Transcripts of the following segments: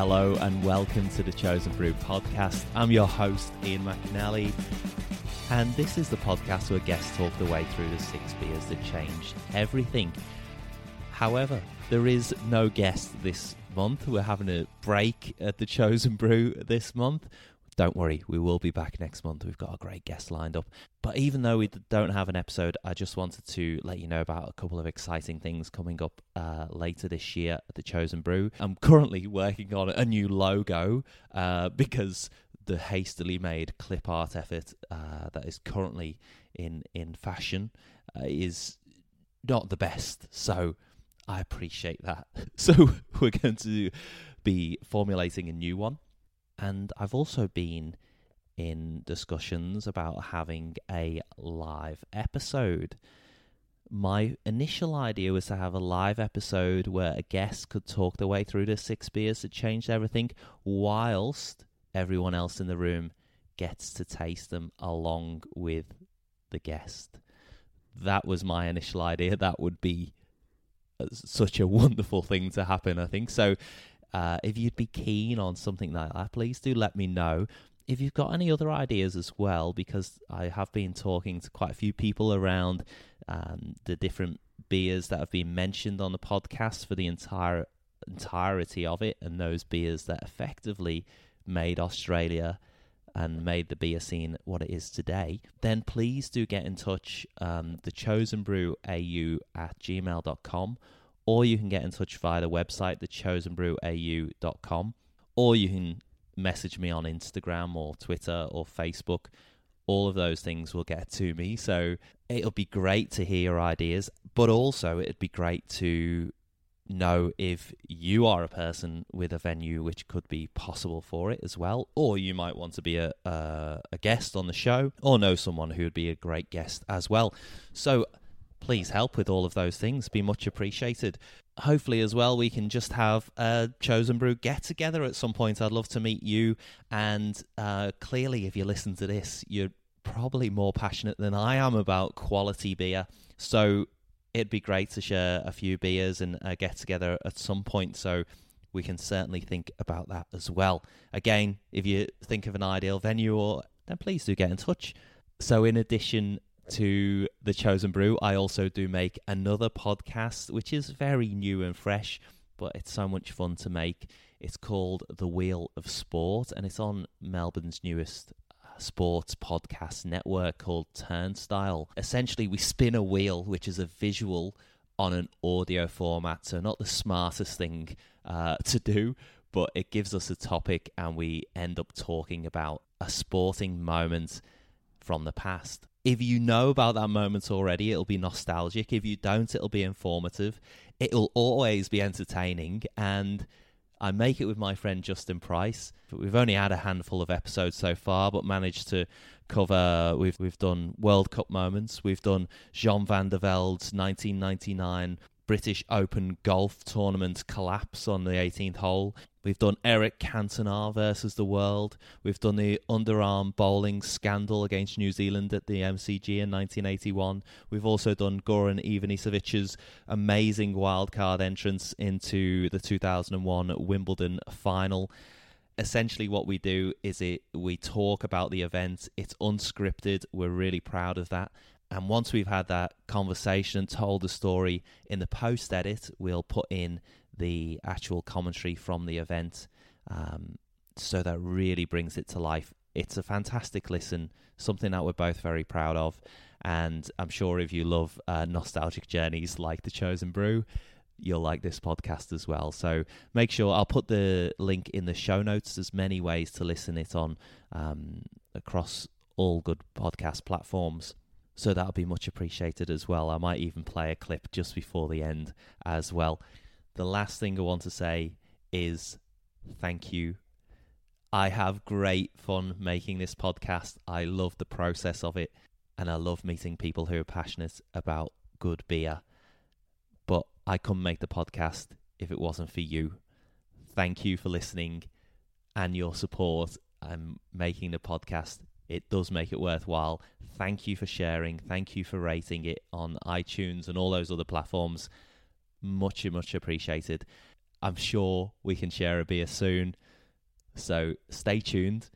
Hello and welcome to the Chosen Brew podcast. I'm your host, Ian McNally, and this is the podcast where guests talk their way through the six beers that changed everything. However, there is no guest this month. We're having a break at the Chosen Brew this month. Don't worry, we will be back next month. We've got a great guest lined up. But even though we don't have an episode, I just wanted to let you know about a couple of exciting things coming up uh, later this year at the Chosen Brew. I'm currently working on a new logo uh, because the hastily made clip art effort uh, that is currently in in fashion uh, is not the best. So I appreciate that. So we're going to be formulating a new one and I've also been in discussions about having a live episode. My initial idea was to have a live episode where a guest could talk their way through the six beers that changed everything, whilst everyone else in the room gets to taste them along with the guest. That was my initial idea. That would be uh, such a wonderful thing to happen, I think. So uh, if you'd be keen on something like that, please do let me know. If you've got any other ideas as well, because I have been talking to quite a few people around um, the different beers that have been mentioned on the podcast for the entire entirety of it, and those beers that effectively made Australia and made the beer scene what it is today, then please do get in touch. Um, the Chosen Brew AU at gmail.com or you can get in touch via the website, thechosenbrewau.com, or you can message me on Instagram or Twitter or Facebook. All of those things will get to me. So it'll be great to hear your ideas, but also it'd be great to know if you are a person with a venue which could be possible for it as well, or you might want to be a, a, a guest on the show, or know someone who would be a great guest as well. So please help with all of those things. Be much appreciated. Hopefully, as well, we can just have a Chosen Brew get together at some point. I'd love to meet you. And uh, clearly, if you listen to this, you're probably more passionate than I am about quality beer. So it'd be great to share a few beers and uh, get together at some point. So we can certainly think about that as well. Again, if you think of an ideal venue, or then please do get in touch. So, in addition to the Chosen Brew, I also do make another podcast, which is very new and fresh, but it's so much fun to make. It's called The Wheel of Sport, and it's on Melbourne's newest uh, sports podcast network called Turnstile. Essentially, we spin a wheel, which is a visual on an audio format, so not the smartest thing uh, to do, but it gives us a topic and we end up talking about a sporting moment from the past if you know about that moment already, it'll be nostalgic. If you don't, it'll be informative. It'll always be entertaining. And I make it with my friend Justin Price. We've only had a handful of episodes so far, but managed to cover. We've we've done World Cup moments. We've done Jean van der Velde's 1999 British Open golf tournament collapse on the 18th hole. We've done Eric Cantona versus the world. We've done the underarm bowling scandal against New Zealand at the MCG in 1981. We've also done Goran Ivanisevic's amazing wildcard entrance into the 2001 Wimbledon final essentially what we do is it we talk about the event it's unscripted we're really proud of that and once we've had that conversation and told the story in the post edit, we'll put in the actual commentary from the event. Um, so that really brings it to life. It's a fantastic listen, something that we're both very proud of. And I'm sure if you love uh, nostalgic journeys like The Chosen Brew, you'll like this podcast as well. So make sure I'll put the link in the show notes. There's many ways to listen it on um, across all good podcast platforms. So that'll be much appreciated as well. I might even play a clip just before the end as well. The last thing I want to say is thank you. I have great fun making this podcast. I love the process of it and I love meeting people who are passionate about good beer. But I couldn't make the podcast if it wasn't for you. Thank you for listening and your support I'm making the podcast it does make it worthwhile. Thank you for sharing. Thank you for rating it on iTunes and all those other platforms. Much, much appreciated. I'm sure we can share a beer soon. So stay tuned.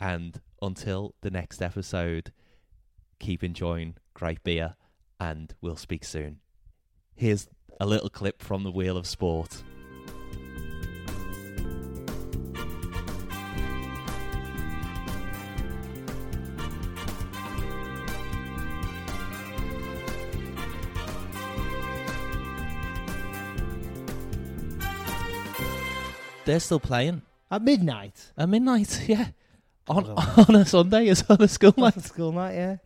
And until the next episode, keep enjoying great beer and we'll speak soon. Here's a little clip from the Wheel of Sport. They're still playing At midnight. at midnight. Yeah, on Oh. on a Sunday as on a school night. That's school night, yeah.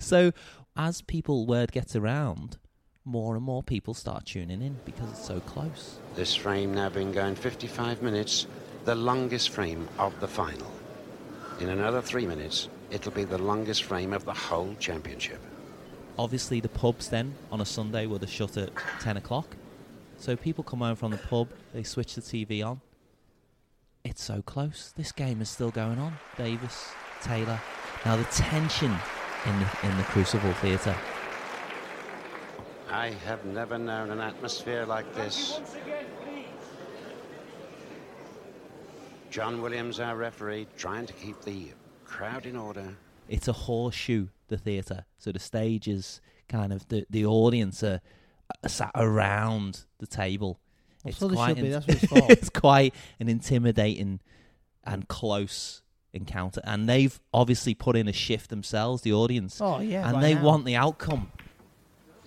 So as people word gets around, more and more people start tuning in because it's so close. This frame now been going 55 minutes, the longest frame of the final. In another three minutes, it'll be the longest frame of the whole championship. Obviously, the pubs then on a Sunday will shut at ten o'clock. So people come home from the pub, they switch the TV on. It's so close. This game is still going on. Davis, Taylor. Now the tension in the in the Crucible Theatre. I have never known an atmosphere like this. John Williams, our referee, trying to keep the crowd in order. It's a horseshoe, the theatre. So the stage is kind of the the audience are, are sat around the table. That's what it should be, in- that's what it's it's quite an intimidating and close encounter, and they've obviously put in a shift themselves, the audience, Oh, yeah. and they now. want the outcome.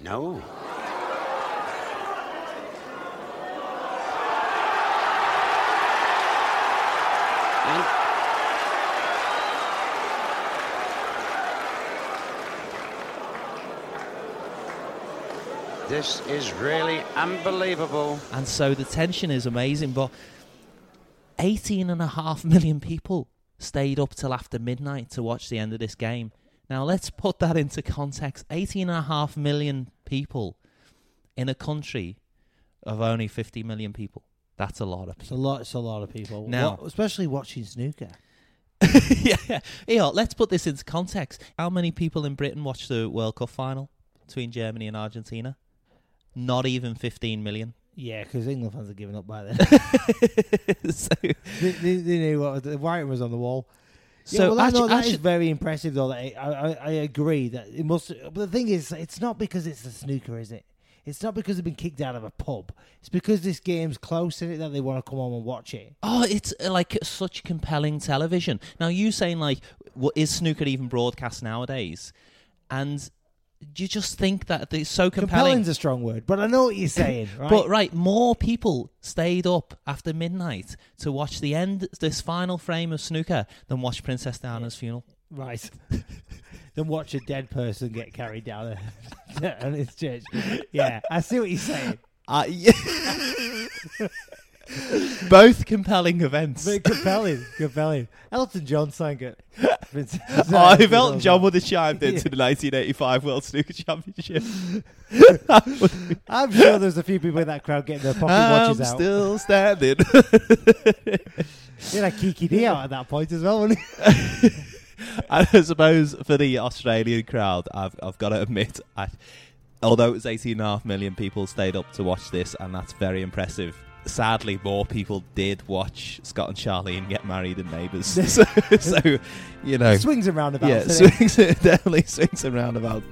No. This is really unbelievable. And so the tension is amazing, but 18 and a half million people stayed up till after midnight to watch the end of this game. Now let's put that into context. 18 and a half million people in a country of only 50 million people. That's a lot of It's a people. lot. It's a lot of people. Now- Wa- especially watching snooker. yeah. Yeah, let's put this into context. How many people in Britain watched the World Cup final between Germany and Argentina? Not even 15 million. Yeah, because England fans are giving up by then. so, they, they, they knew what the writing was on the wall. Yeah, so well, that, actu- no, that is very impressive, though. That I, I, I agree that it must. But the thing is, it's not because it's the snooker, is it? It's not because they've been kicked out of a pub. It's because this game's close in it that they want to come home and watch it. Oh, it's uh, like such compelling television. Now, you saying like, what is snooker even broadcast nowadays? And you just think that it's so compelling. Compelling's a strong word, but I know what you're saying, right? But right, more people stayed up after midnight to watch the end, this final frame of snooker, than watch Princess Diana's funeral. right. than watch a dead person get carried down a, on his church. Yeah, I see what you're saying. Uh, yeah. Both compelling events. But compelling, compelling. Elton John sang it. Oh, if Elton John would have chimed into the 1985 World Snooker Championship, I'm sure there's a few people in that crowd getting their pocket I'm watches out. still standing. Had Kiki Dee out at that point as well, he? I suppose for the Australian crowd, I've I've got to admit, I, although it was 18.5 million people stayed up to watch this, and that's very impressive. Sadly, more people did watch Scott and Charlene get married in Neighbours. so, so, you know, Swings and roundabouts. yeah, swings, definitely swings and roundabouts.